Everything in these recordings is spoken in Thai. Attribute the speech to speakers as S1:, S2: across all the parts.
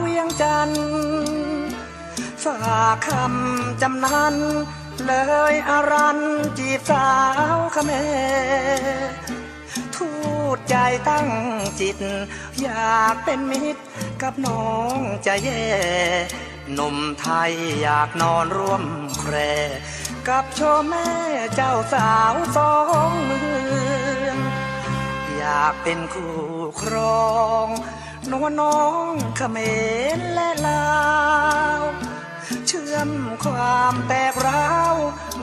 S1: เวี
S2: ยงจันทร์ฝากคำจำนันเลยอารันจีบสาวขเมทูดใจตั้งจิต อยากเป็นมิตรกับน้องใจแย่หนุ่มไทยอยากนอนร่วมแคร กับโชแม่เจ้าสาวสองเมือง อยากเป็นคู่ครอง นวลน้องเขมรและลาว เชื่อมความแตกร้าว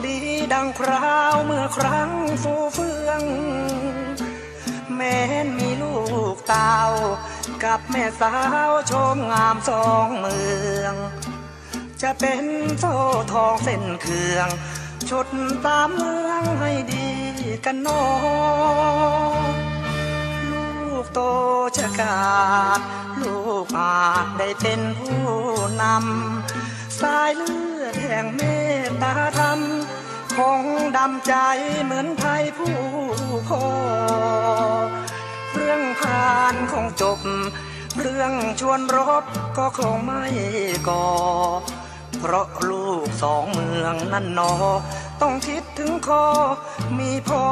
S2: ดีดังคราวเมื่อครั้งฟูเฟือง แม้นมีลูกเตากับแม่สาวชมงามสองเมือง จะเป็นโซ่ทองเส้นเคืองชุดตามเมืองให้ดีกันน้อง โตชะกาดลูกอาจได้เป็นผู้นำ สายเลือดแห่งเมตตาธรรม คงดำใจเหมือนไทยผู้พ่อเรื่องผ่านคงจบ เรื่องชวนรบก็คงไม่ก่อ เพราะลูกสองเมืองนั่นนอ ต้องคิดถึงคอ มีพ่อ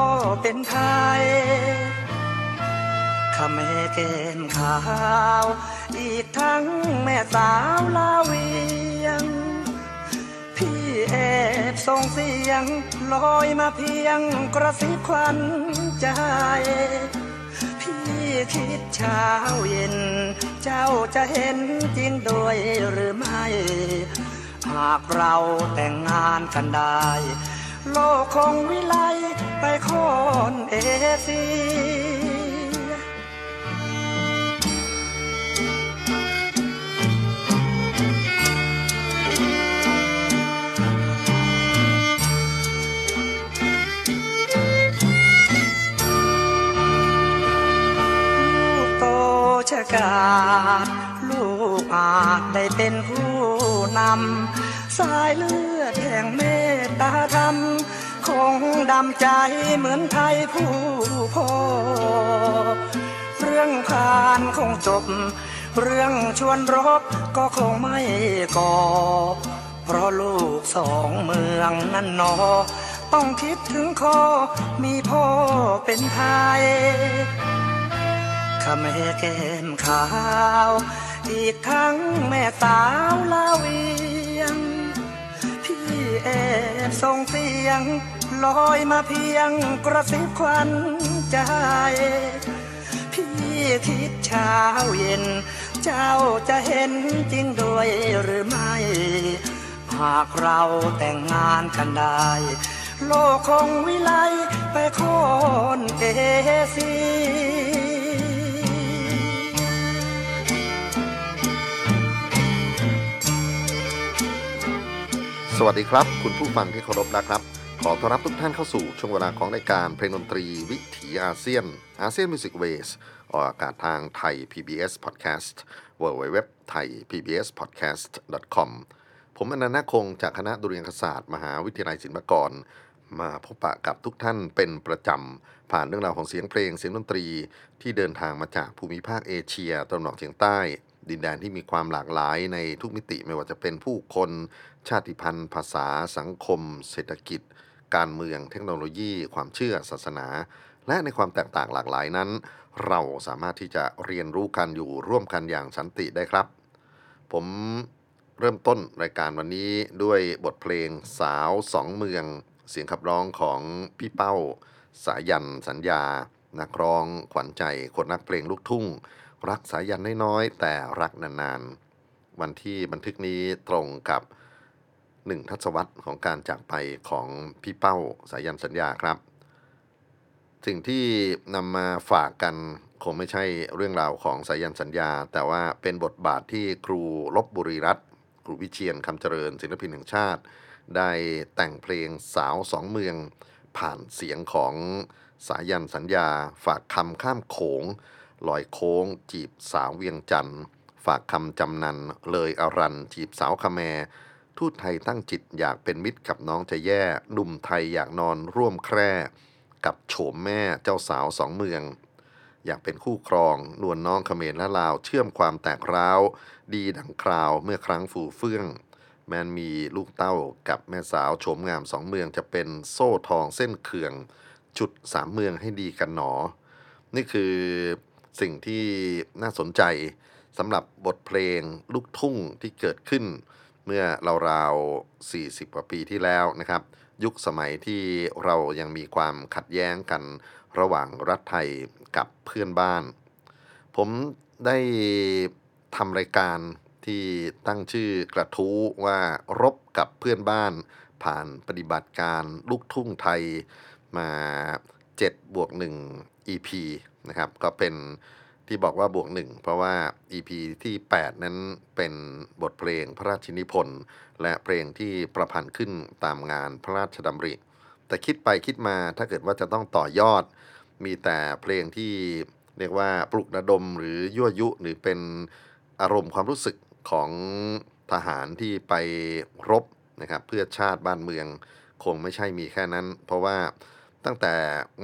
S2: เป็นไทย ข้าแม่แก้มขาว อีกทั้งแม่สาวลาเวียง พี่แอบส่งเสียงลอยมาเพียงกระซิบควันใจ พี่คิดเช้าเย็น เจ้าจะเห็นจริงด้วยหรือไม่ หากเราแต่งงานกันได้ โลกคงวิไลไปคนเอเชกาลูกอาจได้เป็นผู้นำ สายเลือดแห่งเมตตาธรรม คงดำใจเหมือนไทยผู้พ่อ เรื่องผ่านคงจบ เรื่องชวนรบก็คงไม่ก่อ เพราะลูกสองเมืองนั่นนอ ต้องคิดถึงคอมีพ่อเป็นไทย ข้าแม่แก้มขาว อีกทั้งแม่สาวลาเวียง พี่แอบส่งเสียง ลอยมาเพียงกระซิบควันใจ พี่คิดเช้าเย็น เจ้าจะเห็นจริงด้วยหรือไม่ หากเราแต่งงานกันได้โลกคงวิไลไปโคนเอเส
S3: วัสดีครับ คุณผู้ฟังที่เคารพนะครับ ขอต้อนรับทุกท่านเข้าสู่ช่วงเวลาของรายการเพลงดนตรีวิถีอาเซียน ASEAN Music Ways ออกอากาศทางไทย PBS Podcast w w w t h a i PBS Podcast com ผมอนันต์คงจากคณะดุเรียางคศาสตร์ มหาวิทยาลัยศิลปากร มาพบปะกับทุกท่านเป็นประจำ ผ่านเรื่องราวของเสียงเพลงเสียงดนตรี ที่เดินทางมาจากภูมิภาคเอเชียตะวันออกเฉียงใต้ดินแดนที่มีความหลากหลายในทุกมิติไม่ว่าจะเป็นผู้คน ชาติพันธุ์ ภาษา สังคม เศรษฐกิจ การเมือง เทคโนโลยี ความเชื่อ ศาสนา และในความแตกต่างหลากหลายนั้น เราสามารถที่จะเรียนรู้กันอยู่ร่วมกันอย่างสันติได้ครับ ผมเริ่มต้นรายการวันนี้ด้วยบทเพลงสาวสองเมือง เสียงขับร้องของพี่เป้า สายันสัญญา นักร้องขวัญใจคนนักเพลงลูกทุ่ง รักสายันน้อยๆแต่รักนานๆ วันที่บันทึกนี้ตรงกับ หนึ่งทศวรรษของการจากไปของพี่เป้าสายันสัญญาครับ สิ่งที่นำมาฝากกันคงไม่ใช่เรื่องราวของสายันสัญญา แต่ว่าเป็นบทบาทที่ครูลบบุรีรัตน์ครูวิเชียนคำเจริญศิลปินแห่งชาติ ได้แต่งเพลงสาวสองเมือง ผ่านเสียงของสายันสัญญา ฝากคำข้ามโขงลอยโค้ง จีบสาวเวียงจันทร์ฝากคำจำนัน เลยอรันจีบสาวคาแม ทูตไทยตั้งจิตอยากเป็นมิตรกับน้องจะแย่หนุ่มไทยอยากนอนร่วมแคร่ กับโฉมแม่เจ้าสาวสองเมือง อยากเป็นคู่ครอง นวลน้องเขมรและลาวเชื่อมความแตกร้าว ดีดังคราวเมื่อครั้งฝูเฟื่อง แมนมีลูกเต้ากับแม่สาวโฉมงามสองเมืองจะเป็นโซ่ทองเส้นเขื่อง จุดสามเมืองให้ดีกันหนอ นี่คือสิ่งที่น่าสนใจสำหรับบทเพลงลูกทุ่งที่เกิดขึ้น เมื่อราวๆ40 กว่าปีที่แล้วนะครับ ยุคสมัยที่เรายังมีความขัดแย้งกันระหว่างรัฐไทยกับเพื่อนบ้าน ผมได้ทำรายการที่ตั้งชื่อกระทู้ว่ารบกับเพื่อนบ้าน ผ่านปฏิบัติการลูกทุ่งไทยมา7บวก1 EP นะครับ ก็เป็น ที่บอกว่าบวก1เพราะว่า EP ที่ 8 นั้นเป็นบทเพลงพระราชินิพนธ์และเพลงที่ประพันธ์ขึ้นตามงานพระราชดำริ แต่คิดไปคิดมาถ้าเกิดว่าจะต้องต่อยอด มีแต่เพลงที่เรียกว่าปลุกระดมหรือยั่วยุหรือเป็นอารมณ์ความรู้สึกของทหารที่ไปรบนะครับเพื่อชาติบ้านเมือง คงไม่ใช่มีแค่นั้น เพราะว่า ตั้งแต่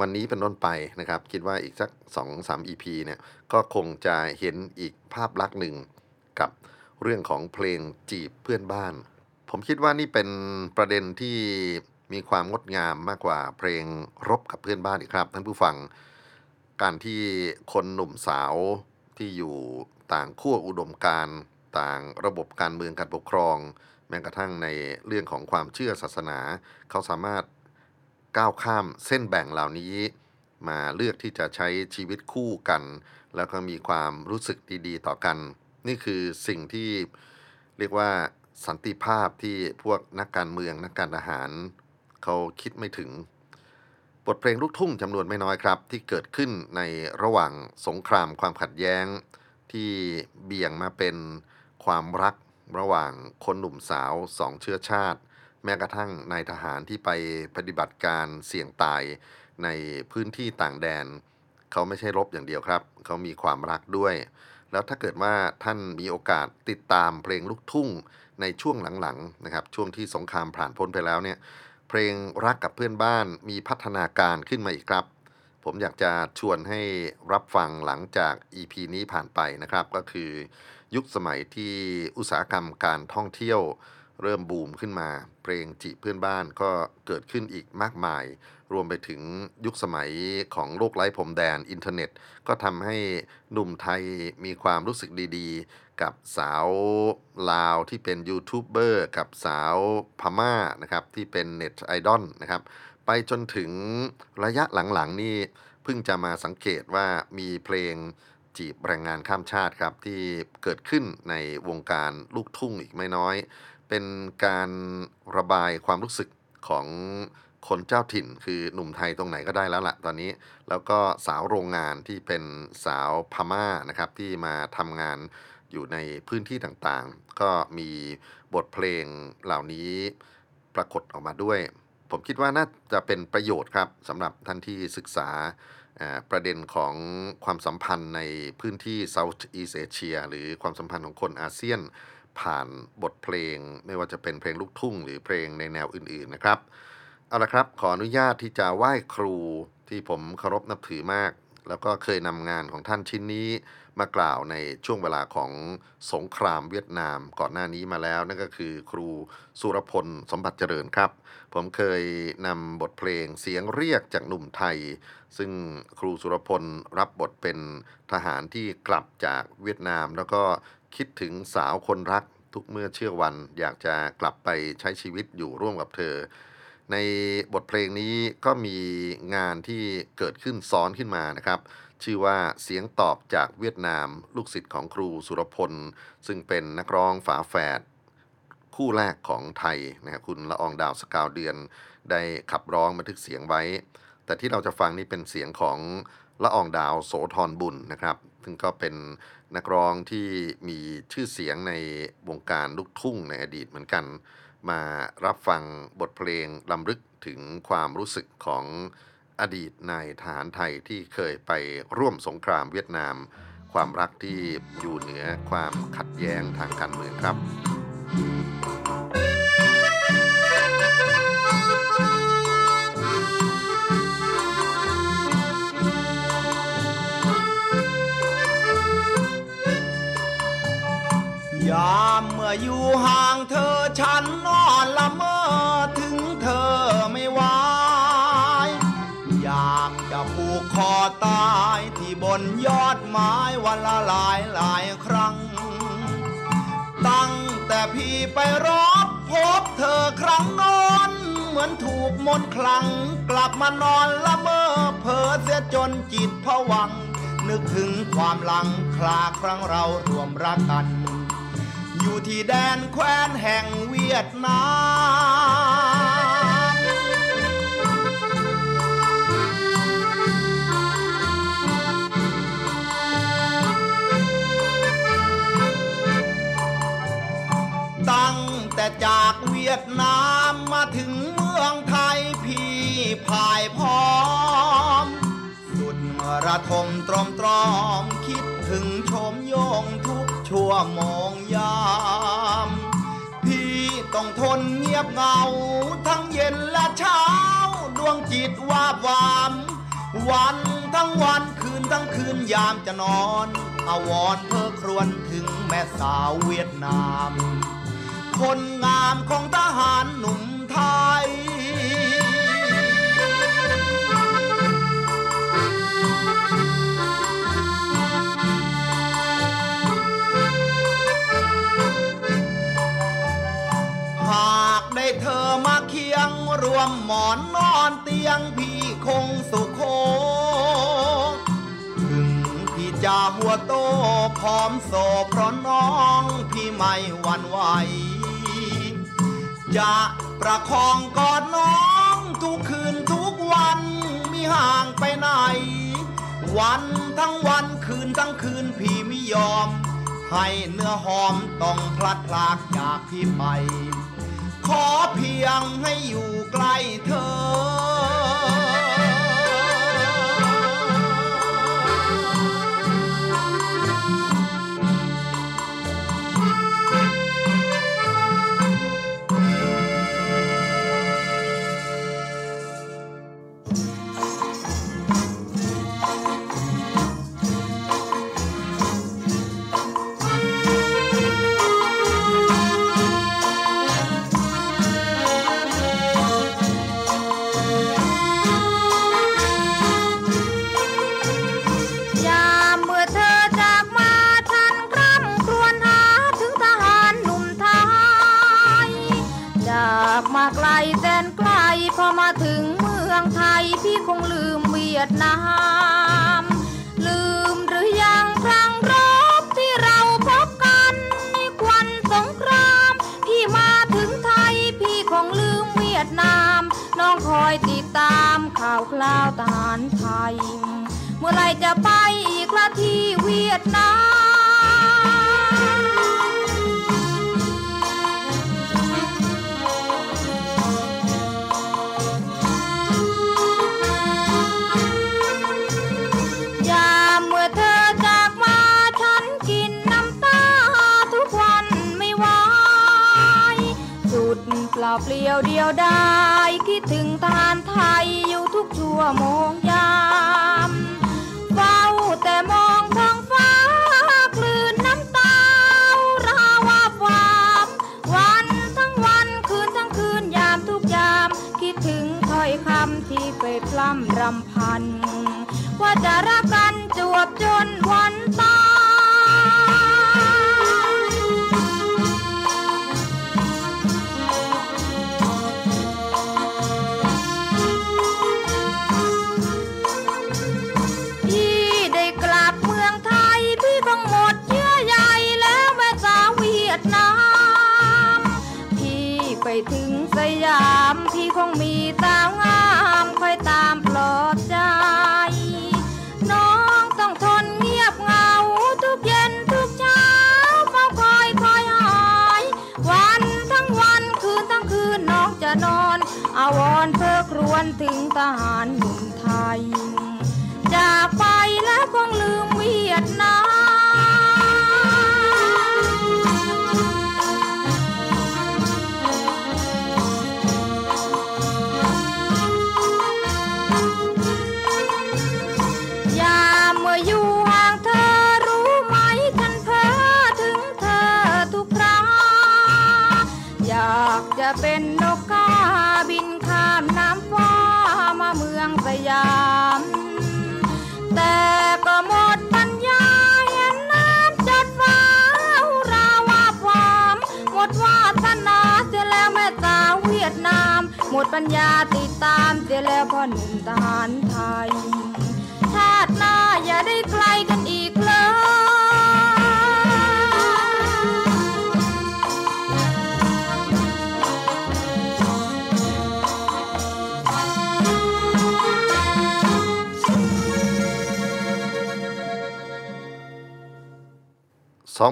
S3: วันนี้เป็นต้นไปนะครับ คิดว่าอีกสัก 2-3 EP เนี่ยก็คงจะเห็นอีกภาพลักษณ์หนึ่งกับเรื่องของเพลงจีบเพื่อนบ้าน ผมคิดว่านี่เป็นประเด็นที่มีความงดงามมากกว่าเพลงรบกับเพื่อนบ้านอีกครับท่านผู้ฟัง การที่คนหนุ่มสาวที่อยู่ต่างขั้วอุดมการต่างระบบการเมืองการปกครอง แม้กระทั่งในเรื่องของความเชื่อศาสนา เขาสามารถ ก้าวข้ามเส้นแบ่งเหล่านี้ มาเลือกที่จะใช้ชีวิตคู่กัน แล้วก็มีความรู้สึกดีๆ ต่อกัน นี่คือสิ่งที่เรียกว่าสันติภาพที่พวกนักการเมืองนักการทหาร เขาคิดไม่ถึง บทเพลงลูกทุ่งจำนวนไม่น้อยครับ ที่เกิดขึ้นในระหว่างสงครามความขัดแย้ง ที่เบี่ยงมาเป็นความรักระหว่างคนหนุ่มสาวสองเชื้อชาติ แม้กระทั่งนายทหารที่ไปปฏิบัติการเสี่ยงตายในพื้นที่ต่างแดน เขาไม่ใช่รบอย่างเดียวครับ เขามีความรักด้วย แล้วถ้าเกิดว่าท่านมีโอกาสติดตามเพลงลูกทุ่งในช่วงหลังๆนะครับช่วงที่สงครามผ่านพ้นไปแล้วเนี่ยเพลงรักกับเพื่อนบ้านมีพัฒนาการขึ้นมาอีกครับผมอยากจะชวนให้รับฟังหลังจาก EP นี้ผ่านไปนะครับ ก็คือยุคสมัยที่อุตสาหกรรมการท่องเที่ยว เริ่มบูมขึ้นมา เพลงจีบเพื่อนบ้านก็เกิดขึ้นอีกมากมาย รวมไปถึงยุคสมัยของโลกไร้พรมแดนอินเทอร์เน็ต ก็ทำให้หนุ่มไทยมีความรู้สึกดีๆ กับสาวลาวที่เป็นยูทูบเบอร์กับสาวพม่านะครับที่เป็นเน็ตไอดอลนะครับไปจนถึงระยะหลังๆนี่เพิ่งจะมาสังเกตว่ามีเพลงจีบแรงงานข้ามชาติครับที่เกิดขึ้นในวงการลูกทุ่งอีกไม่น้อย เป็นการระบายความรู้สึกของคนเจ้าถิ่น คือหนุ่มไทยตรงไหนก็ได้แล้วล่ะตอนนี้ แล้วก็สาวโรงงานที่เป็นสาวพม่านะครับที่มาทำงานอยู่ในพื้นที่ต่างๆ ก็มีบทเพลงเหล่านี้ปรากฏออกมาด้วย ผมคิดว่าน่าจะเป็นประโยชน์ครับสำหรับท่านที่ศึกษาอ่าประเด็นของความสัมพันธ์ในพื้นที่ South East Asia หรือความสัมพันธ์ของคนอาเซียน ผ่านบทเพลง ไม่ว่าจะเป็นเพลงลูกทุ่ง หรือเพลงในแนวอื่นๆนะครับ เอาละครับขออนุญาตที่จะไหว้ครูที่ผมเคารพนับถือมาก แล้วก็เคยนำงานของท่านชิ้นนี้มากล่าวในช่วงเวลาของสงครามเวียดนามก่อนหน้านี้มาแล้ว นั่นก็คือครูสุรพลสมบัติเจริญครับ ผมเคยนำบทเพลงเสียงเรียกจากหนุ่มไทย ซึ่งครูสุรพลรับบทเป็นทหารที่กลับจากเวียดนาม แล้วก็ คิดถึงสาวคนรักทุกเมื่อเชื่อวัน อยากจะกลับไปใช้ชีวิตอยู่ร่วมกับเธอ ในบทเพลงนี้ก็มีงานที่เกิดขึ้นซ้อนขึ้นมานะครับ ชื่อว่าเสียงตอบจากเวียดนาม ลูกศิษย์ของครูสุรพล ซึ่งเป็นนักร้องฝาแฝดคู่แรกของไทยนะครับคุณละอองดาวสกาวเดือน ได้ขับร้องบันทึกเสียงไว้ แต่ที่เราจะฟังนี่เป็นเสียงของละอองดาวโสธรบุญนะครับ ซึ่งก็เป็นนักร้องที่มีชื่อเสียงในวงการลูกทุ่งในอดีตเหมือนกัน มารับฟังบทเพลงลำลึกถึงความรู้สึกของอดีตนายทหารไทยที่เคยไปร่วมสงครามเวียดนาม ความรักที่อยู่เหนือความขัดแย้งทางการเมืองครับ
S4: ยามเมื่ออยู่ห่างเธอฉันนอนละเมอถึงเธอไม่ไหวอยากจะผูกคอตายที่บนยอดไม้วันละหลายหลายครั้ง ตั้งแต่พี่ไปรบพบเธอครั้งนอนเหมือนถูกมนคลัง กลับมานอนละเมอเพ้อเสียจนจิตผวังนึกถึงความหลังคลาครั้งเรารวมรักกัน อยู่ที่แดนแคว้นแห่งเวียดนามตั้งแต่จากเวียดนามมาถึงเมืองไทยพี่พ่ายพร้อม สุดระทมตรอมตรอมคิด ถึงชมโยงทุกชั่วโมงยาม พี่ต้องทนเงียบเงา ทั้งเย็นและเช้า ดวงจิตวาบวาม วันทั้งวันคืนทั้งคืนยามจะนอนอาวรเพ้อครวญถึงแม่สาวเวียดนาม คนงามของทหารหนุ่มไทย หากได้เธอมาเคียงรวมหมอนนอนเตียงพี่คงสุขโคถึงพี่จะหัวโตพร้อมโซเพราะน้องพี่ไม่หวั่นไหว จะประคองกอดน้องทุกคืนทุกวันมีห่างไปไหน วันทั้งวันคืนทั้งคืนพี่ไม่ยอมให้เนื้อหอมต้องพลัดพรากจากพี่ไป ขอเพียงให้อยู่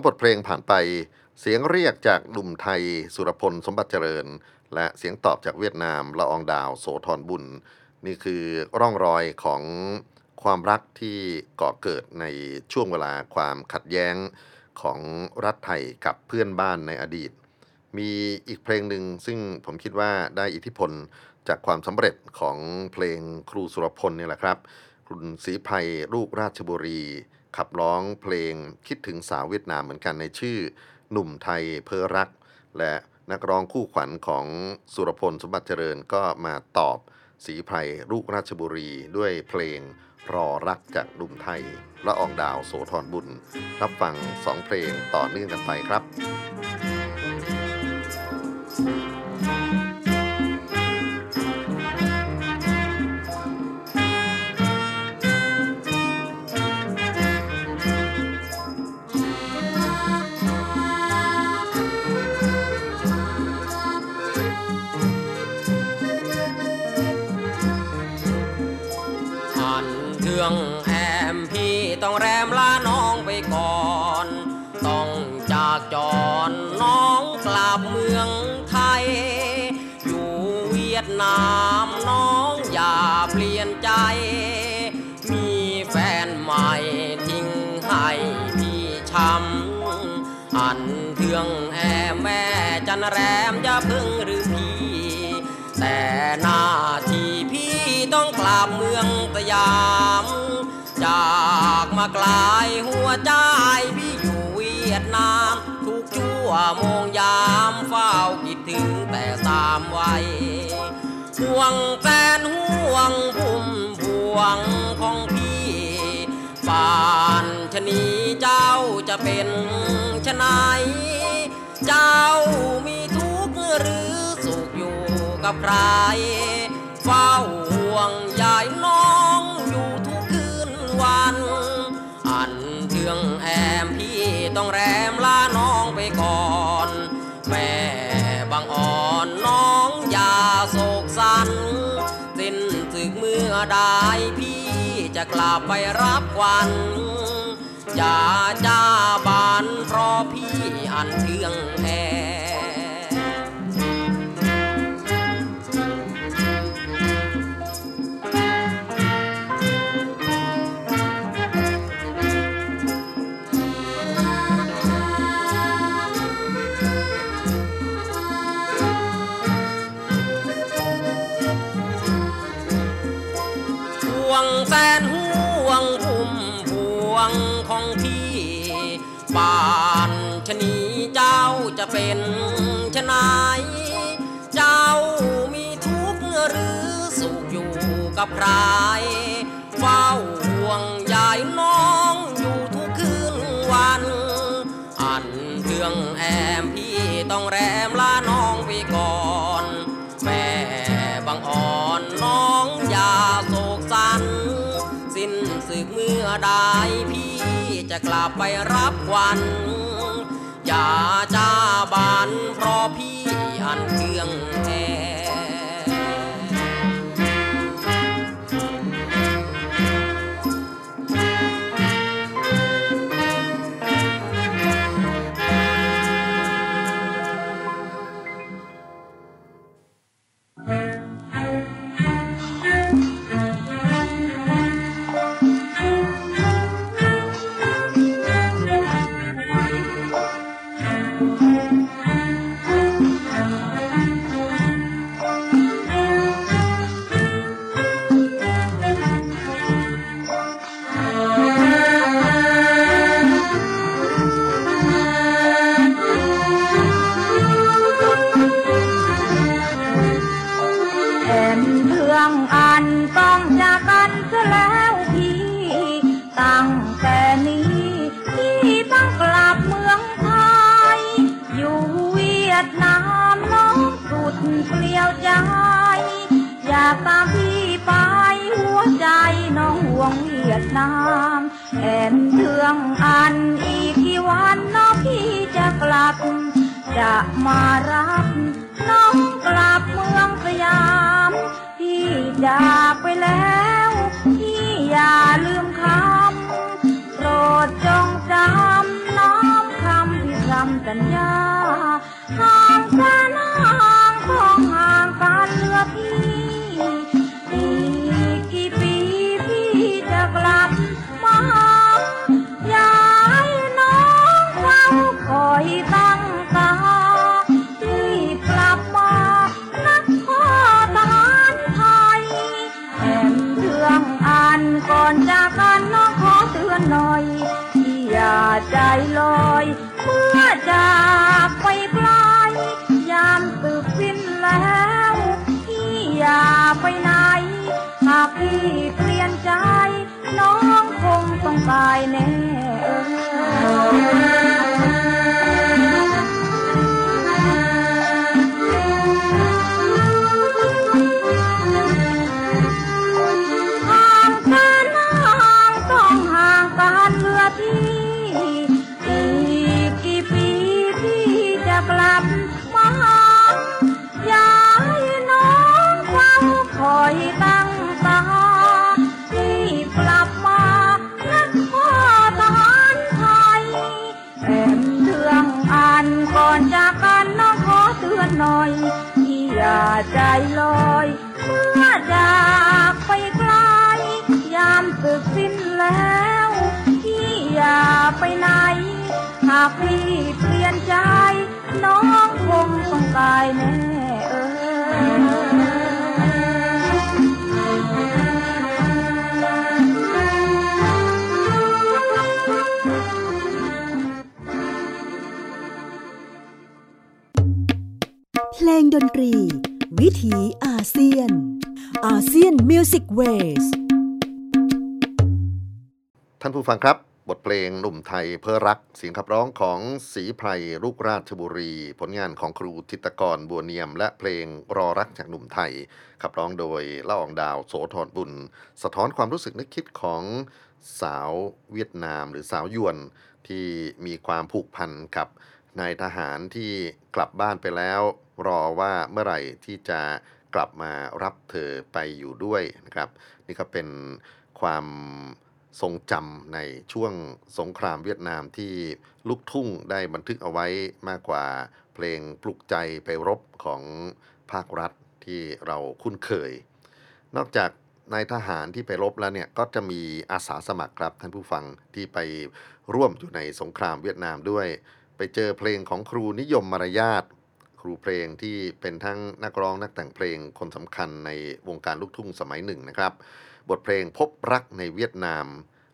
S5: บทเพลง
S3: ผ่านไปเสียงเรียกจากหนุ่มไทยสุรพลสมบัติเจริญ และเสียงตอบจากเวียดนามละอองดาวโสธรบุญ นี่คือร่องรอยของความรักที่ก่อเกิดในช่วงเวลาความขัดแย้งของรัฐไทยกับเพื่อนบ้านในอดีต มีอีกเพลงหนึ่งซึ่งผมคิดว่าได้อิทธิพลจากความสำเร็จของเพลงครูสุรพลนี่แหละครับ คุณศรีไพรลูกราชบุรี ขับร้องเพลงคิดถึงสาวเวียดนามเหมือนกันในชื่อ หนุ่มไทยเพอรัก และนักร้องคู่ขวัญของสุรพลสมบัติเจริญก็มาตอบศรีไพรลูกราชบุรีด้วยเพลงรอรักจากหนุ่มไทยละอองดาวโสธรบุญ รับฟังสองเพลงต่อเนื่องกันไปครับ
S6: นามน้องอย่าเปลี่ยนใจ มีแฟนใหม่ทิ้งให้พี่ช้ำอันเทืองแอแม่จันแรมอย่าพึ่งหรือพี่ แต่หน้าที่พี่ต้องกลับเมืองสยามจากมาไกลายหัวใจพี่อยู่เวียดนามทุกชั่วโมงยามเฝ้าคิดถึงแต่สามไวัย ห่วงแฟนห่วงพุ่มพวงของพี่ป่านชะนีเจ้าจะเป็นชะนายเจ้ามีทุกข์หรือสุขอยู่กับใครเฝ้าห่วงยายน้องอยู่ทุกคืนวัน อันเทืองแอมพี่ต้องแรม โศกสันสิ้นสึกเมื่อใดพี่จะกลับไปรับควันอย่าจ้าบานเพราะพี่อันเทือง แสนห่วงพุ่มพวงของพี่ป่านชนีเจ้าจะเป็นชนายเจ้ามีทุกข์หรือสุขอยู่กับใครเฝ้าห่วงยายน้อง
S7: อยู่ทุกคืนวัน อันเพื่องแอ
S6: มพี่ต้องแรมลาน้องไปก่อนแม่บังอ่อนน้องอย่าโศกสันึกเมื่อใดพี่จะกลับไปรับควัน อย่าจ้าบันเพ
S8: ราะพี่อันเค
S9: รื่อง สียงขับร้องของศรีไพรลูกราชบุรี ผลงานของครูทิตกรบัวเนียม และเพลงรอรักจากหนุ่มไทย ขับร้องโดยเล่าอองดาวโสธรบุญ สะท้อนความรู้สึกนึกคิดของสาวเวียดนามหรือสาวยวนที่มีความผูกพันกับนายทหารที่กลับบ้านไปแล้ว รอว่าเมื่อไหร่ที่จะกลับมารับเธอไปอยู่ด้วยนะครับ นี่ก็เป็นความ ทรงจำในช่วงสงครามเวียดนามที่ลูกทุ่งได้บันทึกเอาไว้มากกว่าเพลงปลุกใจไปรบของภาครัฐที่เราคุ้นเคย นอกจากนายทหารที่ไปรบแล้วเนี่ยก็จะมีอาสาสมัครครับท่านผู้ฟังที่ไปร่วมอยู่ในสงครามเวียดนามด้วย ไปเจอเพลงของครูนิยมมารยาทครูเพลงที่เป็นทั้งนักร้องนักแต่งเพลงคนสำคัญในวงการลูกทุ่งสมัยหนึ่งนะครับ บทเพลงพบรักในเวียดนาม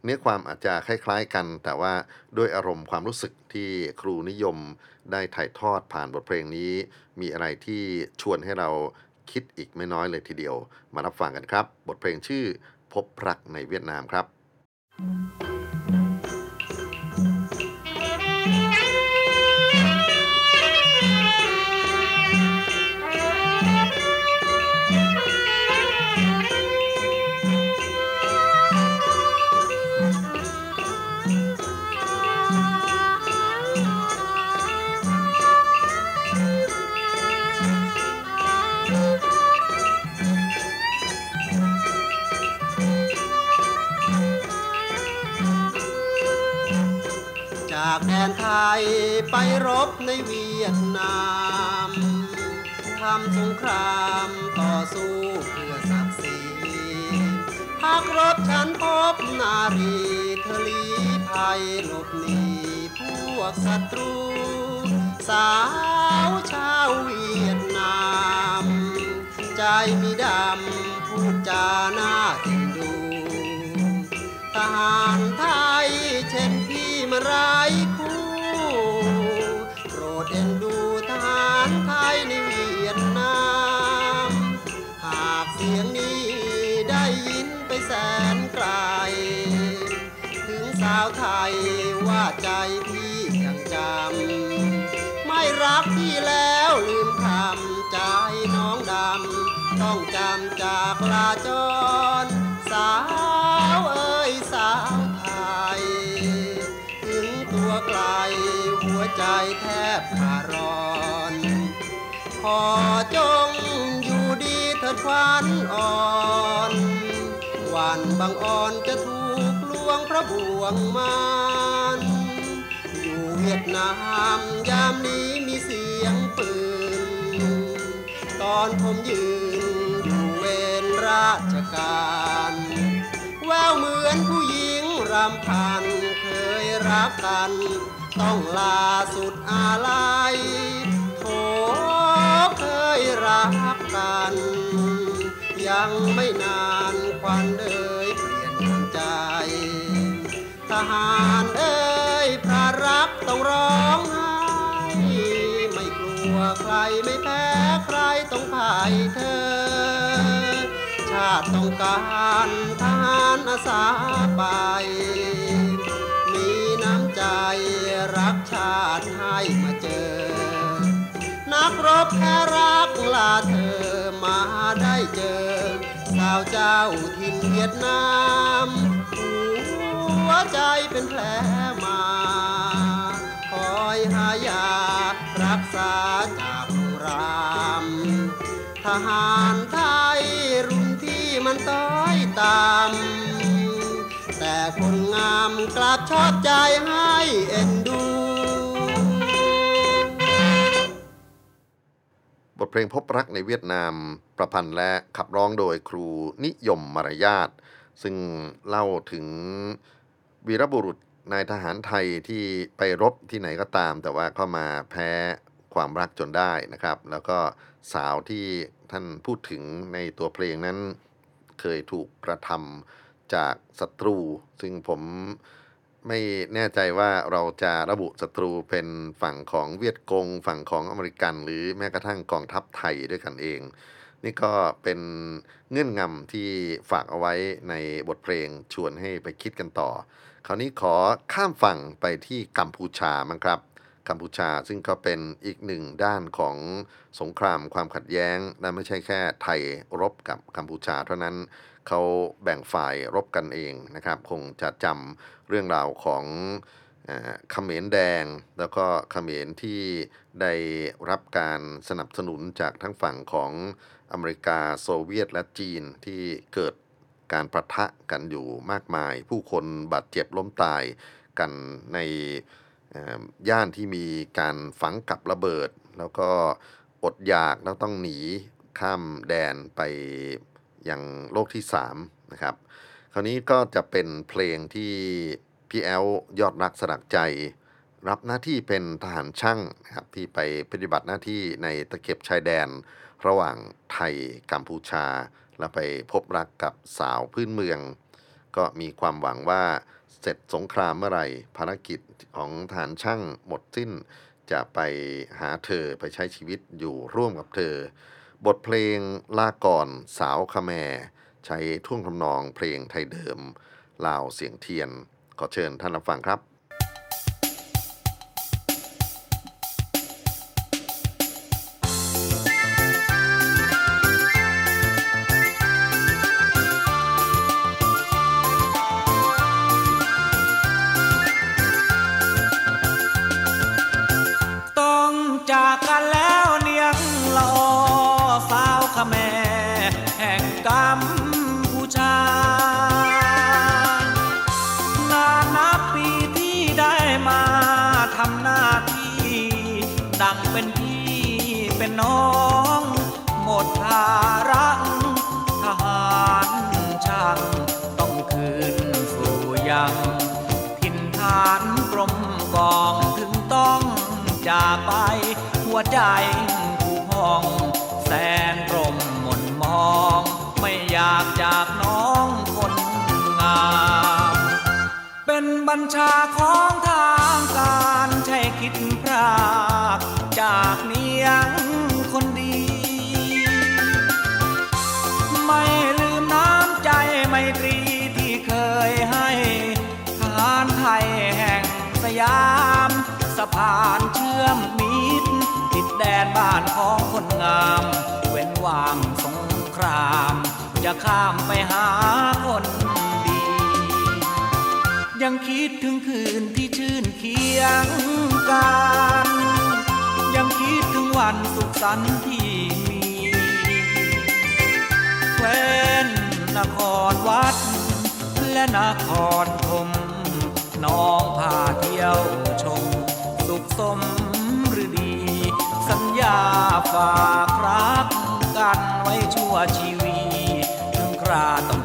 S9: เนื้อความอาจจะคล้ายๆกัน แต่ว่าด้วยอารมณ์ความรู้สึกที่ครูนิยมได้ถ่ายทอดผ่านบทเพลงนี้ มีอะไรที่ชวนให้เราคิดอีกไม่น้อยเลยทีเดียว มารับฟังกันครับ บทเพลงชื่อพบรักในเวียดนามครับ
S6: เย
S10: ไปรบในเวียดนามทำสงครามต่อสู้เพื่อศักดิ์ศรีพักรบฉันพบนารีเธอลีภัยหลบหนีพวกศัตรู สาวชาวเวียดนาม ใจมีดำพูดจาหน้าเอ็นดูทหารไทยเช่นพี่มาไรคู่โนไกลถึงสาวไทยว่าใจพี่ยังจำ ไม่รักพี่แล้วลืมคำใจน้องดำ ต้องจำจากลาจร สาวเอ้ยสาวไทย ถึงตัวไกลหัวใจแทบขาดร้อนขอจงอยู่ดีเถิดควันอ่อน วันบางอ่อนจะถูกลวงพระบ่วงมานอยู่เวียดนามยามนี้มีเสียงปืน ตอนผมยืนอยู่เวรราชการแววเหมือนผู้หญิงรำพันเคยรักกัน ต้องลาสุดอาลัยโถเคยรักกัน ยังไม่นานควันเอ่ยเปลี่ยนดวงใจทหารเอ่ยพระรักต้องร้องไห้ไม่กลัวใครไม่แพ้ใครต้องพ่ายเธอ ชาติต้องการทหารอาสาไป มีน้ำใจรักชาติให้มาเจอ นักรบแค่รักลาเธอมาได้เจอ สาวเจ้าถิ่นเวียดนามหัวใจเป็นแผลมา คอยหายารักษาจากราม ทหารไทยรุ่นที่มันต้อยตามแต่คนงามกลับชอบใจให้เอ็นดู
S3: บทเพลงพบรักในเวียดนาม ประพันธ์และขับร้องโดยครูนิยมมารยาทซึ่งเล่าถึงวีรบุรุษนายทหารไทยที่ไปรบที่ไหนก็ตาม แต่ว่าก็มาแพ้ความรักจนได้นะครับ แล้วก็สาวที่ท่านพูดถึงในตัวเพลงนั้นเคยถูกกระทำจากศัตรู ซึ่งผม ไม่แน่ใจว่าเราจะระบุศัตรูเป็นฝั่งของเวียดกง ฝั่งของอเมริกัน หรือแม้กระทั่งกองทัพไทยด้วยกันเอง นี่ก็เป็นเงื่อนงำที่ฝากเอาไว้ในบทเพลงชวนให้ไปคิดกันต่อ คราวนี้ขอข้ามฝั่งไปที่กัมพูชามั้งครับ กัมพูชาซึ่งก็เป็นอีกหนึ่งด้านของสงครามความขัดแย้งและไม่ใช่แค่ไทยรบกับกัมพูชาเท่านั้น เขาแบ่งฝ่ายรบกันเองนะครับ คงจะจำเรื่องราวของเออเขมรแดง แล้วก็เขมรที่ได้รับการสนับสนุนจากทั้งฝั่งของอเมริกาโซเวียตและจีนที่เกิดการประทะกันอยู่มากมาย ผู้คนบาดเจ็บล้มตายกันในย่านที่มีการฝังกับระเบิด แล้วก็อดอยากแล้วต้องหนีข้ามแดนไป อยังโลกที่3นะครับ คราวนี้ก็จะเป็นเพลงที่พี่แอลยอดรักสลักใจ รับหน้าที่เป็นทหารช่างนะครับที่ไปปฏิบัติหน้าที่ในตะเข็บชายแดน ระหว่างไทยกัมพูชา แล้วไปพบรักกับสาวพื้นเมือง ก็มีความหวังว่าเสร็จสงครามเมื่อไหร่ภารกิจของทหารช่างหมดสิ้น จะไปหาเธอไปใช้ชีวิตอยู่ร่วมกับเธอ บทเพลงลาก่อนสาวคาแมใช้ท่วงทำนองเพลงไทยเดิมลาวเสียงเทียน ขอเชิญท่านรับฟังครับา
S11: นเชื่อมมิตรติดแดนบ้านของคนงาม เว้นว่างสงคราม จะข้ามไปหาคนดี ยังคิดถึงคืนที่ชื่นเคียงกัน ยังคิดถึงวันสุขสันต์ที่มีแคว้นนครวัด และนครธมน้องพาเที่ยวาฝากรักกันไว้ชั่วชีวิตถึงคราต้อง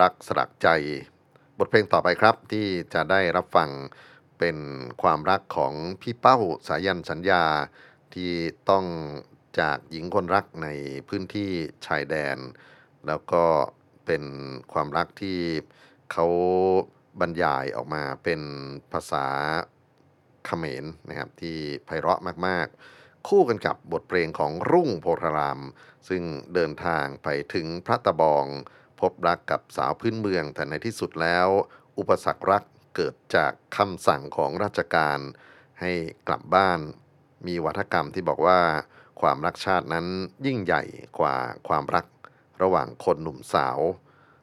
S11: รักส
S3: ลักใจ บทเพลงต่อไปครับที่จะได้รับฟังเป็นความรักของพี่เป้าสายันสัญญาที่ต้องจากหญิงคนรักในพื้นที่ชายแดน แล้วก็เป็นความรักที่เขาบรรยายออกมาเป็นภาษาเขมรนะครับที่ไพเราะมากๆ คู่กันกับบทเพลงของรุ่งโพธาราม ซึ่งเดินทางไปถึงพระตะบอง บรักกับสาวพื้นเมือง แต่ในที่สุดแล้ว อุปสรรครักเกิดจากคำสั่งของราชการ ให้กลับบ้าน มีวัฒกรรมที่บอกว่า ความรักชาตินั้นยิ่งใหญ่กว่าความรักระหว่างคนหนุ่มสาว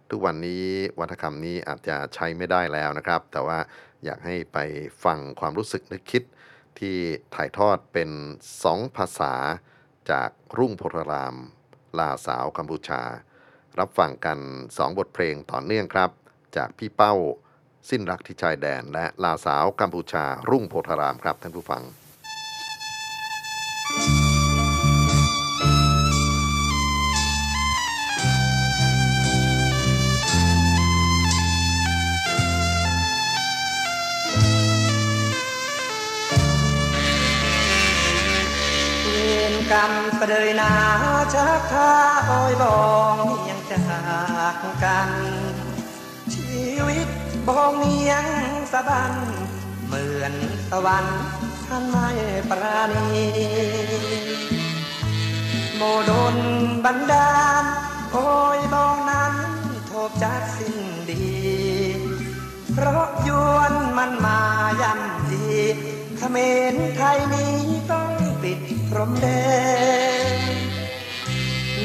S3: ทุกวันนี้วัฒกรรมนี้อาจจะใช้ไม่ได้แล้วนะครับ แต่ว่าอยากให้ไปฟังความรู้สึกนึกคิดที่ถ่ายทอดเป็นสองภาษาจากรุ่งโพธาราม ลาสาวกัมพูชา รับฟังกันสองบทเพลงต่อเนื่องครับ จากพี่เป้า สิ้นรักที่ชายแดน และลาสาวกัมพูชารุ่งโพธารามครับท่านผู้ฟัง
S2: เวรกรรมประเดยนาชักท่าอ้อยบองเนียง จากกัน ชีวิตบองเนียงสะบัน เหมือนตะวันท่านไม่ปราณีโมดนบันดาล โอ้ยบองนั้นโทบจักสิ้นดี เพราะยวนมันมาย่ำดีเขมรไทยนี้ต้องปิดพรมแดน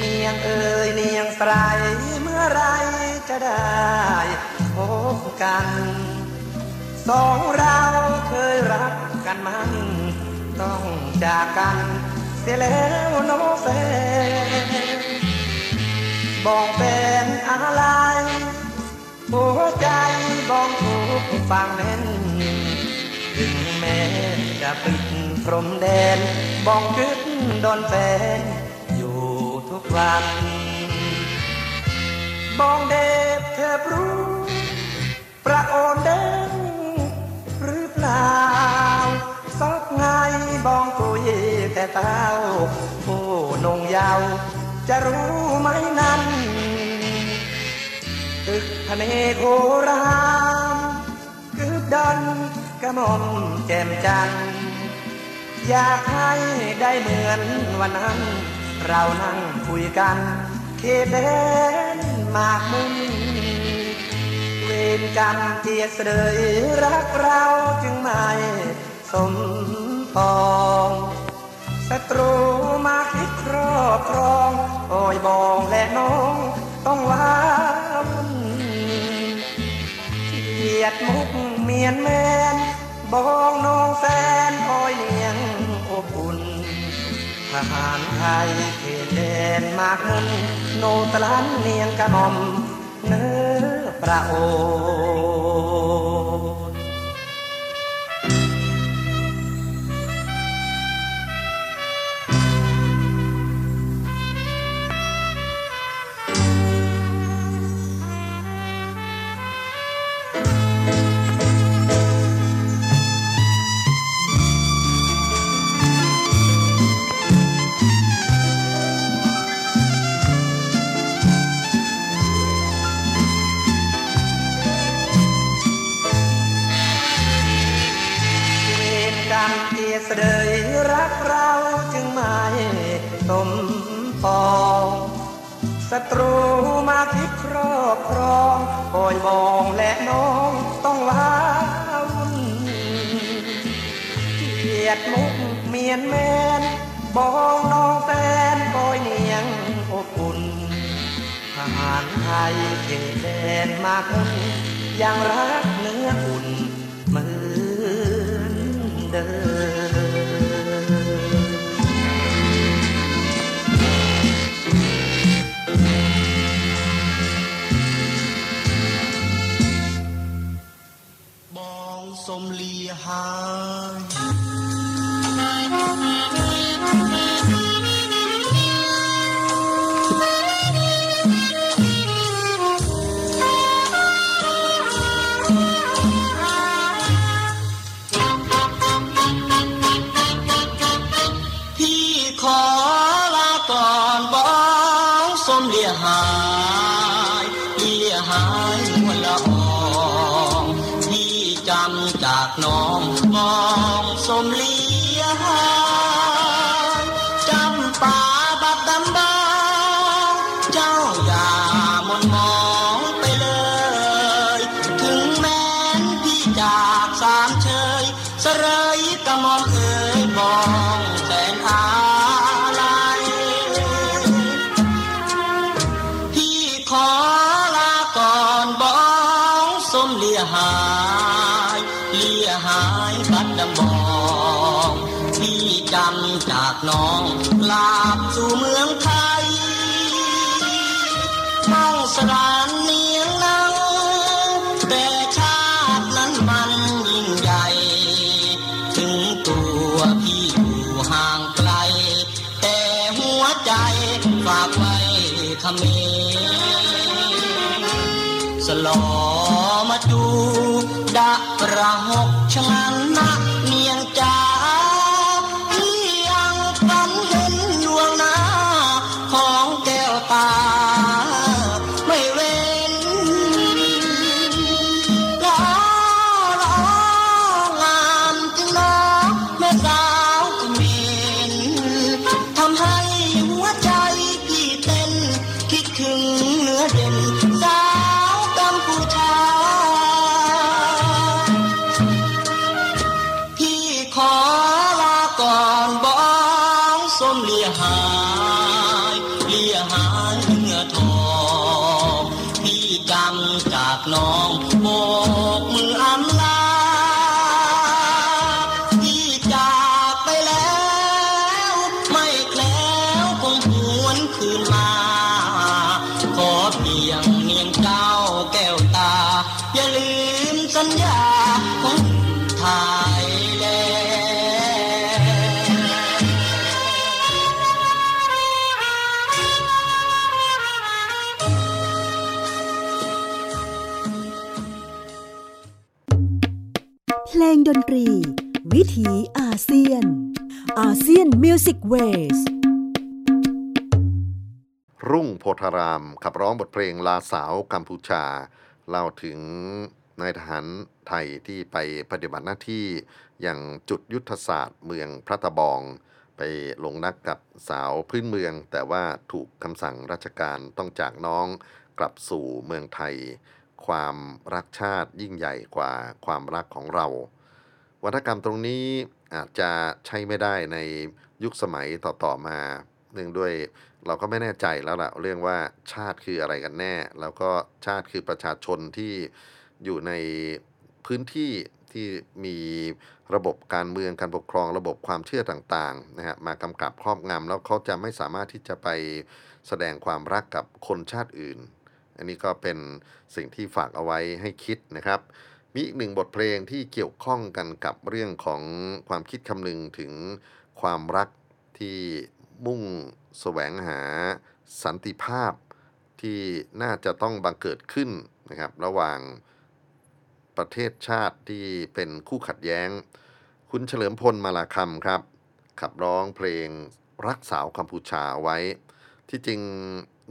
S2: นียงเอ่ยเนียงไตรเมื่อไรจะได้พบกัน สองเราเคยรักกันมันต้องจากกันเสียแล้วโนแฟนบอกเป็นอะไรหัวใจบอกถูกฟังแน่นถึงแม้จะปิดพรมแดนบองกึดดอนแฟน ทุกวันบองเดบเธอรู้ ประโอนเด้งหรือเปล่าซอกไงบองกุยแต่เต้าโอ้นงยาว จะรู้ไหมนั้น ตึกพระเนโครามกึบดันกระหม่อมแจ่มจันทร์อยากให้ได้เหมือนวันนั้น เรานั่งคุยกันเขตแดนมากมุนเวรกรรมเจียเสดยรักเราจึงไม่สมปองศัตรูมาคิดครอบครองโอยบองและน้องต้องว้าวุ่นเกียดมุกเมียนแมนบองน้องแฟนโอยเนีย ทหารไทยเขตแดนมากมุนโนตะลันเนียงกระหม่อมเนื้อประโอ เกียดเสดยรักเราจึงไม่สมปองศัตรูมาคิดครอบครองโอยมองและน้องต้องว้าวุ่นเกียดมุกเมียนแมนบองน้องแฟนโอยเนียงอบอุ่นทหารไทยเขตแดนมากุนยังรักเนื้ออุ่นเหมือนเดิม
S12: องลาบสู่เมืองไทยห้องสรานเนียงนังแต่ชาตินั้นมันยิ่งใหญ่ ถึงตัวพี่อยู่ห่างไกล แต่หัวใจฝากไว้เขมสลอมาจูดะประหกชะงัน อาเซี
S1: ยนมิวสิกเวส
S3: รุ่งโพธาราม ขับร้องบทเพลงลาสาวกัมพูชา เล่าถึงนายทหารไทยที่ไปปฏิบัติหน้าที่อย่างจุดยุทธศาสตร์เมืองพระตะบอง ไปลงรักกับสาวพื้นเมือง แต่ว่าถูกคำสั่งราชการต้องจากน้องกลับสู่เมืองไทย ความรักชาติยิ่งใหญ่กว่าความรักของเรา วัฒกรรมตรงนี้ อาจจะใช้ไม่ได้ในยุคสมัยต่อๆมาเนื่องด้วยเราก็ไม่แน่ใจแล้วล่ะเรื่องว่าชาติคืออะไรกันแน่ แล้วก็ชาติคือประชาชนที่อยู่ในพื้นที่ที่มีระบบการเมืองการปกครองระบบความเชื่อต่างๆนะฮะมากำกับครอบงำแล้วเขาจะไม่สามารถที่จะไปแสดงความรักกับคนชาติอื่น อันนี้ก็เป็นสิ่งที่ฝากเอาไว้ให้คิดนะครับ มีอีกหนึ่งบทเพลงที่เกี่ยวข้องกันกับเรื่องของความคิดคำนึงถึงความรักที่มุ่งแสวงหาสันติภาพที่น่าจะต้องบังเกิดขึ้นนะครับ ระหว่างประเทศชาติที่เป็นคู่ขัดแย้ง คุณเฉลิมพลมาลาคำครับ ขับร้องเพลงรักสาวกัมพูชาไว้ ที่จริง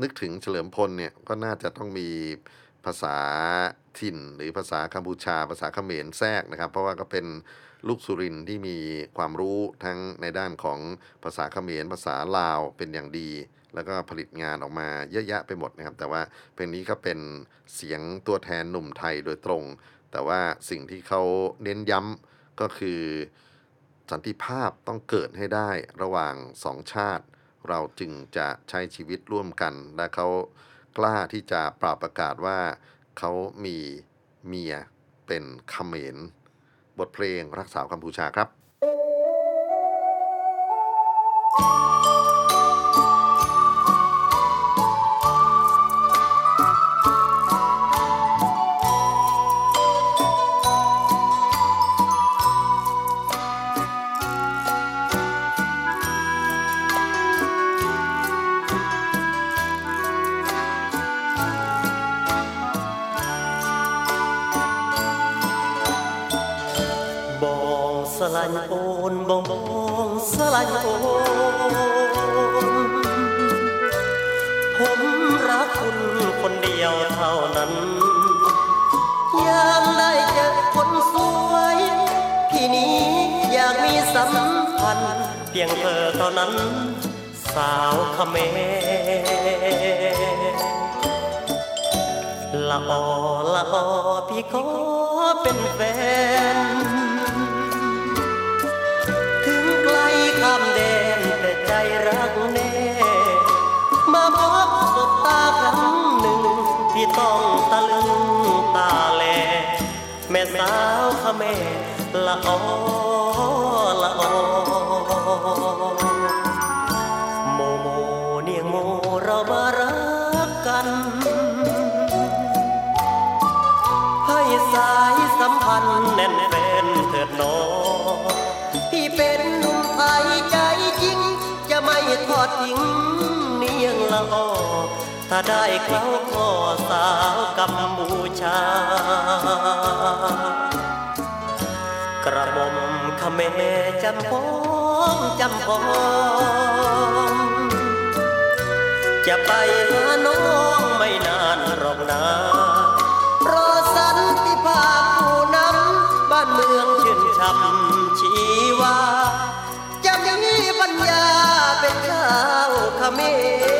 S3: นึกถึงเฉลิมพลเนี่ยก็น่าจะต้องมี ภาษาถิ่น หรือภาษากัมพูชา ภาษาเขมรแทรกนะครับ เพราะว่าก็เป็นลูกสุรินที่มีความรู้ทั้งในด้านของภาษาเขมร ภาษาลาวเป็นอย่างดี แล้วก็ผลิตงานออกมาเยอะแยะไปหมดนะครับ แต่ว่าเพลงนี้ก็เป็นเสียงตัวแทนหนุ่มไทยโดยตรง แต่ว่าสิ่งที่เขาเน้นย้ำก็คือสันติภาพต้องเกิดให้ได้ระหว่างสองชาติ เราจึงจะใช้ชีวิตร่วมกันและเขา กล้าที่จะปราบประกาศว่าเขามีเมียเป็นเขมร บทเพลงรักสาวกัมพูชาครับ
S13: ละออละออโมโมเนียงโมเรามารักกัน ให้สายสัมพันธ์แน่นแฟนเถิดหนอพี่เป็นหนุ่มไทยใจจริง จะไม่ทอดทิ้งเนียงละออถ้าได้เข้าขอสาวกัมพูชา กระหม่อมขเมจำพองจำพองจะไปหาน้องไม่นานหรอกนะรอสันติภาพผู้นำบ้านเมืองชื่นช่ำชีวา จะมีปัญญาเป็นชาวเมร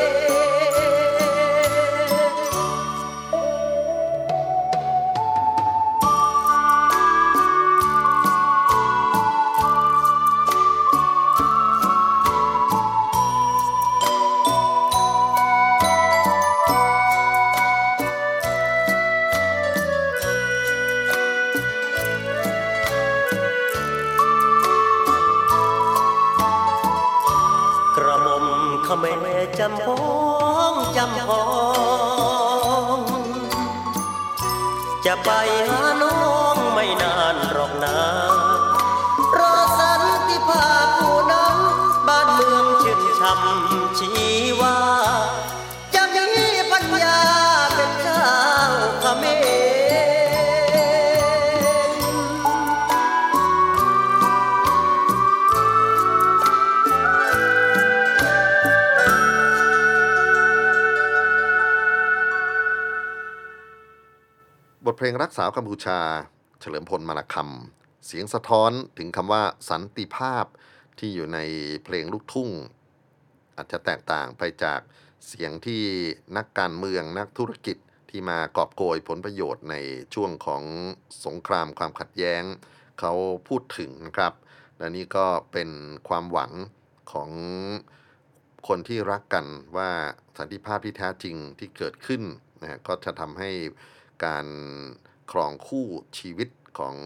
S3: ลงรักสาวกัมพูชา เฉลิมพลมาลคำเสียงสะท้อนถึงคำว่าสันติภาพที่อยู่ในเพลงลูกทุ่ง อาจจะแตกต่างไปจากเสียงที่นักการเมืองนักธุรกิจที่มากอบโกยผลประโยชน์ในช่วงของสงครามความขัดแย้ง เขาพูดถึงนะครับ และนี่ก็เป็นความหวังของคนที่รักกันว่าสันติภาพที่แท้จริงที่เกิดขึ้นนะก็จะทำให้ การครองคู่ชีวิตของ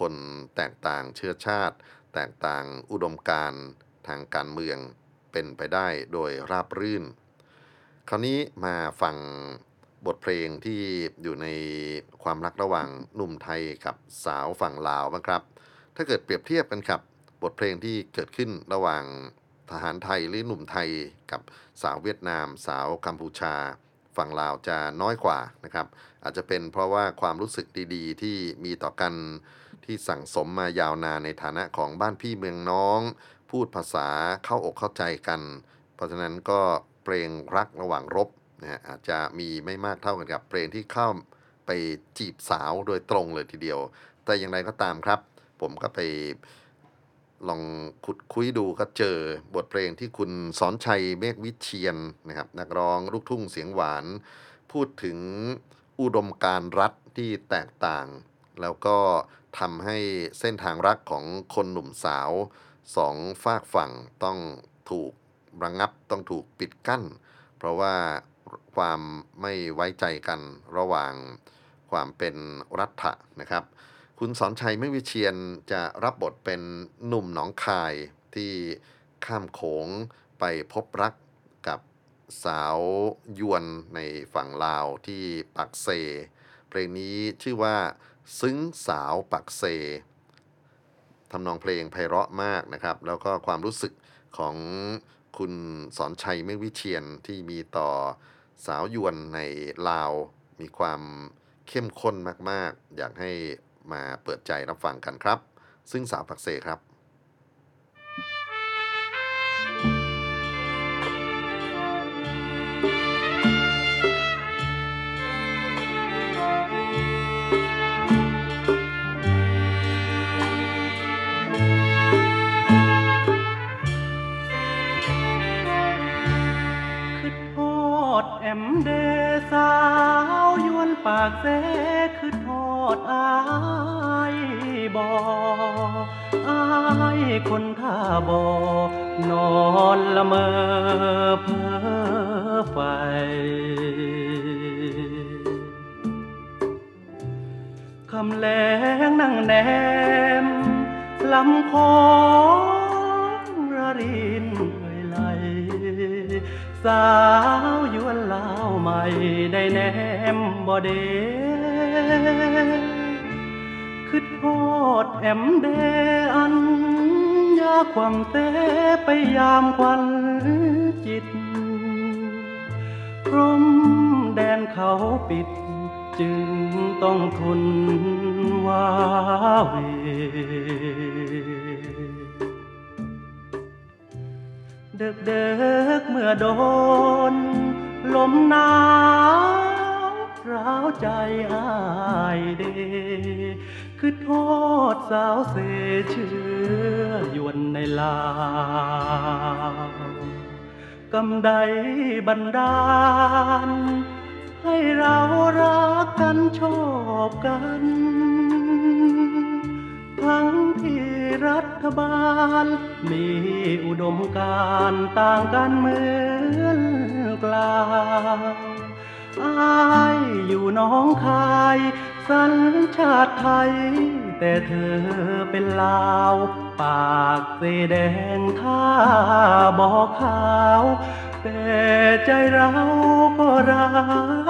S3: คนแตกต่างเชื้อชาติ แตกต่างอุดมการทางการเมืองเป็นไปได้โดยราบรื่น คราวนี้มาฟังบทเพลงที่อยู่ในความรักระหว่างหนุ่มไทยกับสาวฝั่งลาวบ้างครับ ถ้าเกิดเปรียบเทียบกันครับ บทเพลงที่เกิดขึ้นระหว่างทหารไทยหรือหนุ่มไทยกับสาวเวียดนาม สาวกัมพูชา ฝั่งลาวจะน้อยกว่านะครับอาจจะเป็นเพราะว่าความรู้สึกดีๆ ที่มีต่อกันที่สั่งสมมายาวนานในฐานะของบ้านพี่เมืองน้อง พูดภาษาเข้าอกเข้าใจกัน เพราะฉะนั้นก็เพลงรักระหว่างรบนะฮะอาจจะมีไม่มากเท่ากันกับเพลงที่เข้าไปจีบสาวโดยตรงเลยทีเดียว แต่อย่างไรก็ตามครับ ผมก็ไป ลองขุดคุยดูก็เจอบทเพลงที่คุณสอนชัยเมฆวิเชียนนะครับนักร้องลูกทุ่งเสียงหวาน พูดถึงอุดมการรัฐที่แตกต่าง แล้วก็ทำให้เส้นทางรักของคนหนุ่มสาวสองฝากฝั่งต้องถูกระงับต้องถูกปิดกั้น เพราะว่าความไม่ไว้ใจกันระหว่างความเป็นรัฐะนะครับ คุณสอนชัยไม่วิเชียนจะรับบทเป็นหนุ่มหนองคายที่ข้ามโขงไปพบรักกับสาวยวนในฝั่งลาวที่ปักเซ เพลงนี้ชื่อว่าซึ้งสาวปักเซทำนองเพลงไพเราะมากนะครับ แล้วก็ความรู้สึกของคุณสอนชัยเมฆวิเชียนที่มีต่อสาวยวนในลาว มีความเข้มข้นมาก ๆ อยากให้ มาเปิดใจรับฟังกันครับ ซึ่งสาวปักเซครับ
S14: คือทอดแอมเดสาวยวนปากเสคือทอ คนท่าบอนอนละเมอเพ้อไฟคำแลงนั่งแนมลำคอระรินเอ่ยไหลสาวยวนลาวใหม่ได้แนมบ่เดคือทอดแอมเดอัน ความเตไปยามควันจิต พรมแดนเขาปิด จึงต้องทนว้าเวเดึกเดึกเมื่อโดน ลมหนาวร้าวใจอายเด คือโทษสาวเสเชื่อยวนในลาวกำใดบันดาล ให้เรารักกันชอบกัน ทั้งที่รัฐบาล มีอุดมการต่างกันเหมือนกลางอายอยู่น้องคาย สัญชาติไทย แต่เธอเป็นลาว ปากสีแดงท่าบอกขาว แต่ใจเราก็รั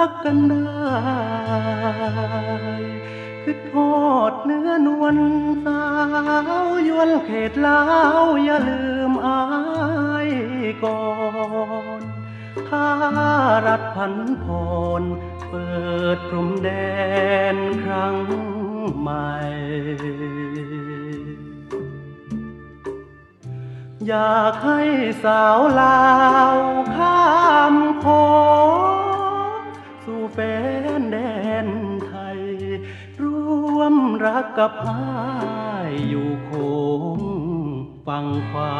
S14: กกันได้คือทอดเนื้อนวลสาวยวนเขตลาว อย่าลืมอายก่อน ถ้ารัฐพันพร ปิดพรมแดนครั้งใหม่ อยากให้สาวลาวข้ามโขงสู่แฟนแดนไทย ร่วมรักกับอายอยู่โคงฟังควา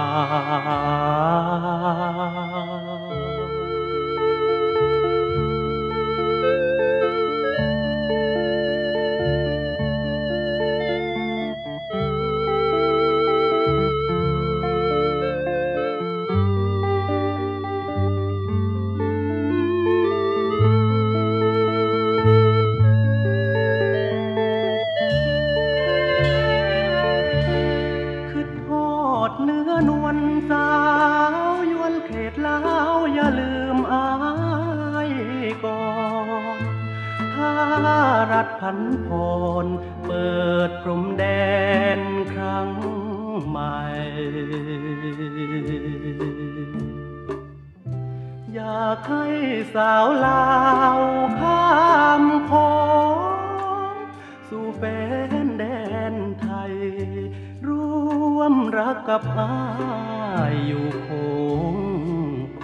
S14: รัฐพันพร เปิดพรมแดนครั้งใหม่ อยากให้สาวลาวข้ามโขงสู่แฟนแดนไทย ร่วมรักกับอายอยู่คง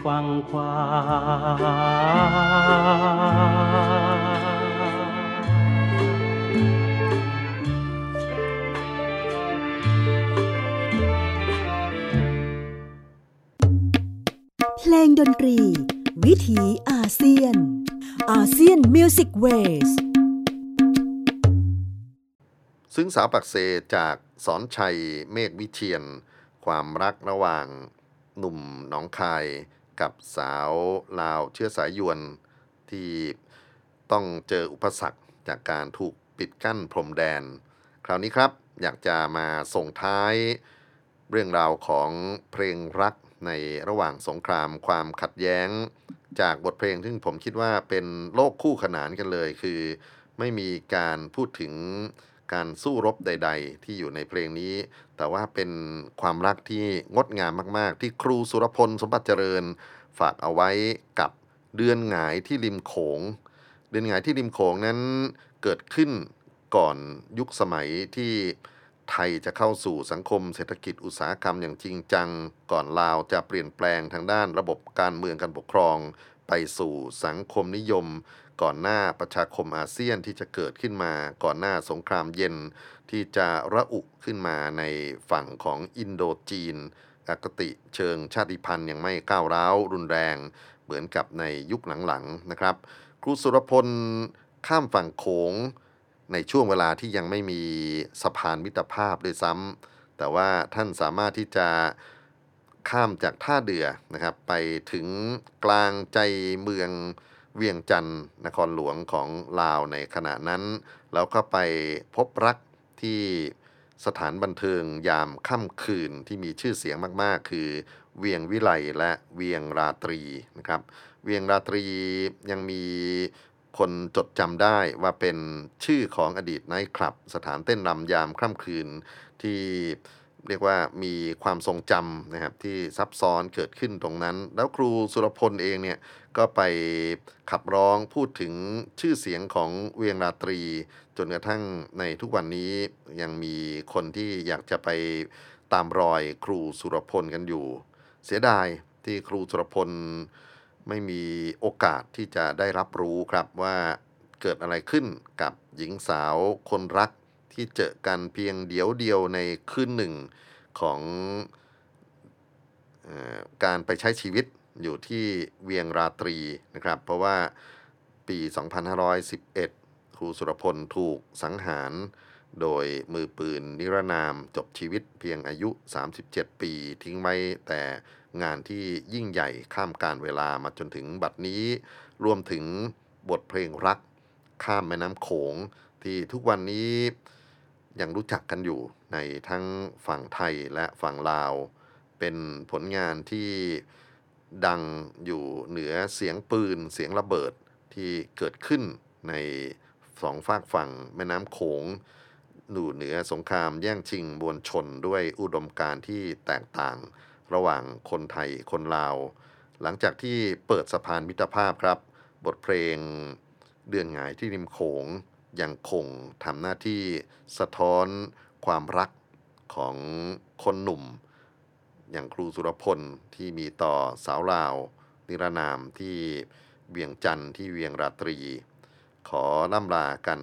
S14: ฟังควา
S1: ดนตรี วิถีอาเซียน อาเซียนมิวสิกเวส
S3: ซึ่งสาวปักเซจากสอนชัยเมฆวิเชียน ความรักระหว่างหนุ่มหนองคายกับสาวลาวเชื้อสายยวน ที่ต้องเจออุปสรรคจากการถูกปิดกั้นพรมแดน คราวนี้ครับอยากจะมาส่งท้ายเรื่องราวของเพลงรัก ในระหว่างสงครามความขัดแย้งจากบทเพลงซึ่งผมคิดว่าเป็นโลกคู่ขนานกันเลย คือไม่มีการพูดถึงการสู้รบใด ๆ ที่อยู่ในเพลงนี้ แต่ว่าเป็นความรักที่งดงามมาก ๆ ที่ครูสุรพลสมบัติเจริญ ฝากเอาไว้กับเดือนหงายที่ริมโขง เดือนหงายที่ริมโขงนั้นเกิดขึ้นก่อนยุคสมัยที่ ไทยจะเข้าสู่สังคมเศรษฐกิจอุตสาหกรรมอย่างจริงจัง ก่อนลาวจะเปลี่ยนแปลงทางด้านระบบการเมืองการปกครอง ไปสู่สังคมนิยม ก่อนหน้าประชาคมอาเซียนที่จะเกิดขึ้นมา ก่อนหน้าสงครามเย็น ที่จะระอุขึ้นมาในฝั่งของอินโดจีนอคติเชิงชาติพันธุ์ยังไม่ก้าวร้าวรุนแรง เหมือนกับในยุคหลังๆนะครับ ครูสุรพลข้ามฝั่งโขง ในช่วงเวลาที่ยังไม่มีสะพานมิตรภาพด้วยซ้ำแต่ว่าท่านสามารถที่จะข้ามจากท่าเรือนะครับ ไปถึงกลางใจเมืองเวียงจันทร์นครหลวงของลาวในขณะนั้น แล้วก็ไปพบรักที่สถานบันเทิงยามค่ำคืนที่มีชื่อเสียงมาก ๆ คือเวียงวิไลและเวียงราตรีนะครับ เวียงราตรียังมี คนจดจำได้ว่าเป็นชื่อของอดีตไนท์คลับ สถานเต้นรำยามค่ำคืนที่เรียกว่ามีความทรงจำนะครับที่ซับซ้อนเกิดขึ้นตรงนั้น แล้วครูสุรพลเองเนี่ยก็ไปขับร้องพูดถึงชื่อเสียงของเวียงราตรี จนกระทั่งในทุกวันนี้ยังมีคนที่อยากจะไปตามรอยครูสุรพลกันอยู่ เสียดายที่ครูสุรพล ไม่มีโอกาสที่จะได้รับรู้ครับว่าเกิดอะไรขึ้นกับหญิงสาวคนรักที่เจอกันเพียงเดียวเดียวในคืนหนึ่งของออการไปใช้ชีวิตอยู่ที่เวียงราตรีนะครับ เพราะว่าปี 2511 ครูสุรพลถูกสังหารโดยมือปืนนิรนามจบชีวิตเพียงอายุ 37 ปี ทิ้งไว้แต่ งานที่ยิ่งใหญ่ข้ามการเวลามาจนถึงบัดนี้ รวมถึงบทเพลงรัก ข้ามแม่น้ำโขง ที่ทุกวันนี้ยังรู้จักกันอยู่ในทั้งฝั่งไทยและฝั่งลาว เป็นผลงานที่ดังอยู่เหนือเสียงปืนเสียงระเบิดที่เกิดขึ้นในสองฝากฝั่งแม่น้ำโขงอยู่เหนือสงครามแย่งชิงมวลชนด้วยอุดมการที่แตกต่าง ระหว่างคนไทยคนลาว หลังจากที่เปิดสะพานมิตรภาพครับ บทเพลงเดือนหงายที่ริมโขงยังคงทำหน้าที่สะท้อนความรักของคนหนุ่ม อย่างครูสุรพลที่มีต่อสาวลาว นิรนามที่เวียงจันทร์ที่เวียงราตรี ขอล่ำลากัน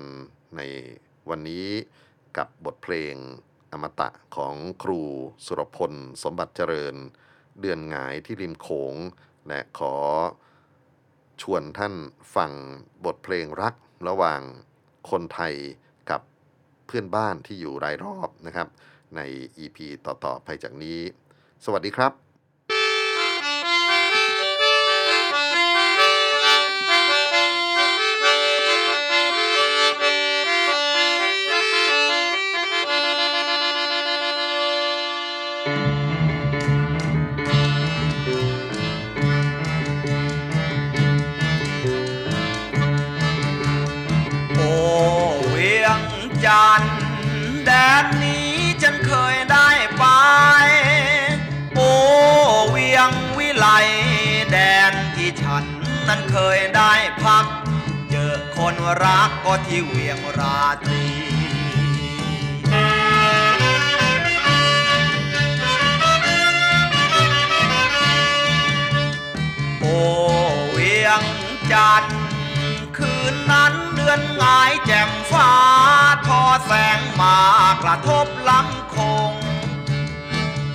S3: ในวันนี้กับบทเพลง อมตะของครูสุรพล สมบัติเจริญ เดือนหงายที่ริมโขง และขอชวนท่านฟังบทเพลงรักระหว่างคนไทยกับเพื่อนบ้านที่อยู่รายรอบนะครับ ใน EP ต่อ ๆ ไปจากนี้ สวัสดีครับ
S4: รักก็ที่เวียงราตรีโอเวียงจันทร์คืนนั้นเดือนงายแจ่มฟ้า ทอแสงมากระทบลำคง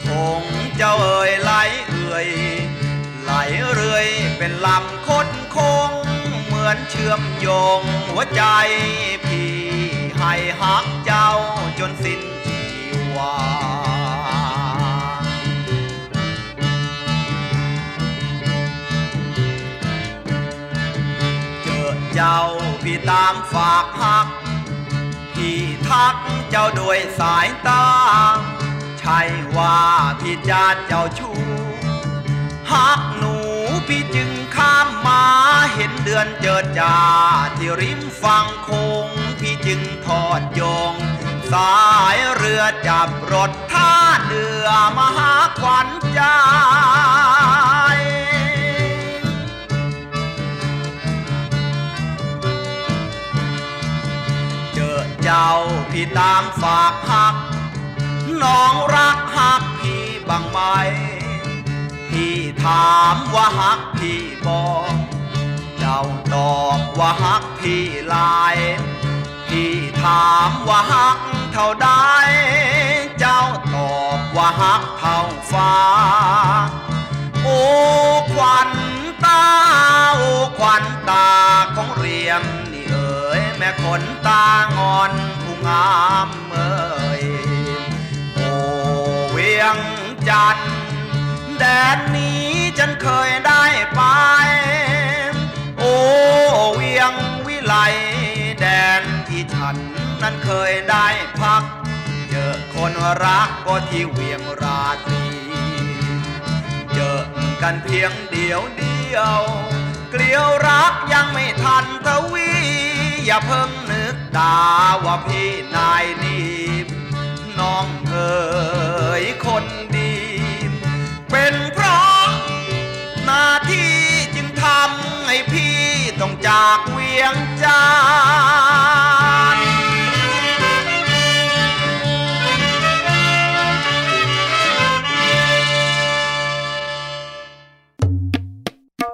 S4: คงเจ้าเอ่ยไหลเอื่อยไหลเรื่อยเป็นลำคดคง มือนเชื่อมโยงหัวใจพี่ให้หักเจ้าจนสิ้นชีวาเจอเจ้าพี่ตามฝากหัก พี่ทักเจ้าด้วยสายตา ใช่ว่าพี่จะเจ้าชู้หักหนูพี่จึง อนเจิดจ้าที่ริมฝั่งคงพี่จึงทอดยง สายเรือจับรถท่าเรือมาหาขวัญใจเจอเจ้าพี่ตามฝากหัก น้องรักหักพี่บังไหมพี่ถามว่าหักพี่บอก เจ้าตอบว่าหักพี่ลาย พี่ถามว่าหักเท่าใดเจ้าตอบว่าหักเท่าฟ้า โอ้ควันตาโอ้ควันตาของเรียมนี่เอ๋ยแม่ขนตางอนผู้งามเอ่ยโอ้เวียงจันแดนนี้ฉันเคยได้ไป เคยได้พัก เจอคนรักก็ที่เวียงราตรี เจอกันเพียงเดียวเดียว เกลียวรักยังไม่ทันทวี อย่าเพิ่งนึกด่าว่าพี่นายนี่น้องเอ๋ยคนดี เป็นเพราะหน้าที่จึงทำให้พี่ต้องจากเวียงจัน